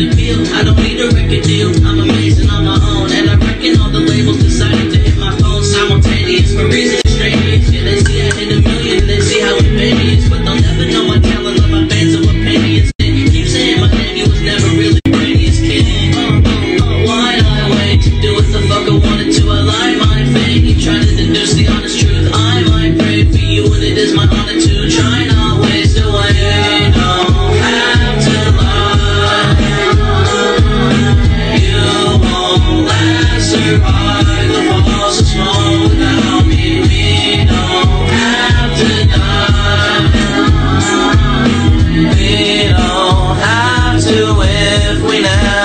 the field. I don't need a record deal. I'm amazing on my own, and I reckon all the labels decided to hit my phone simultaneous for reasons strange. Yeah, they see I hit a million, they see how it baby but they'll never know my talent my fans or what penny is. They keep saying my name, you was never really brainiest kid. Uh, uh, uh, why I wait to do what the fuck I wanted to? I lie, my fate. You try to deduce the honest truth. I might pray for you, and it is my honor to try. now.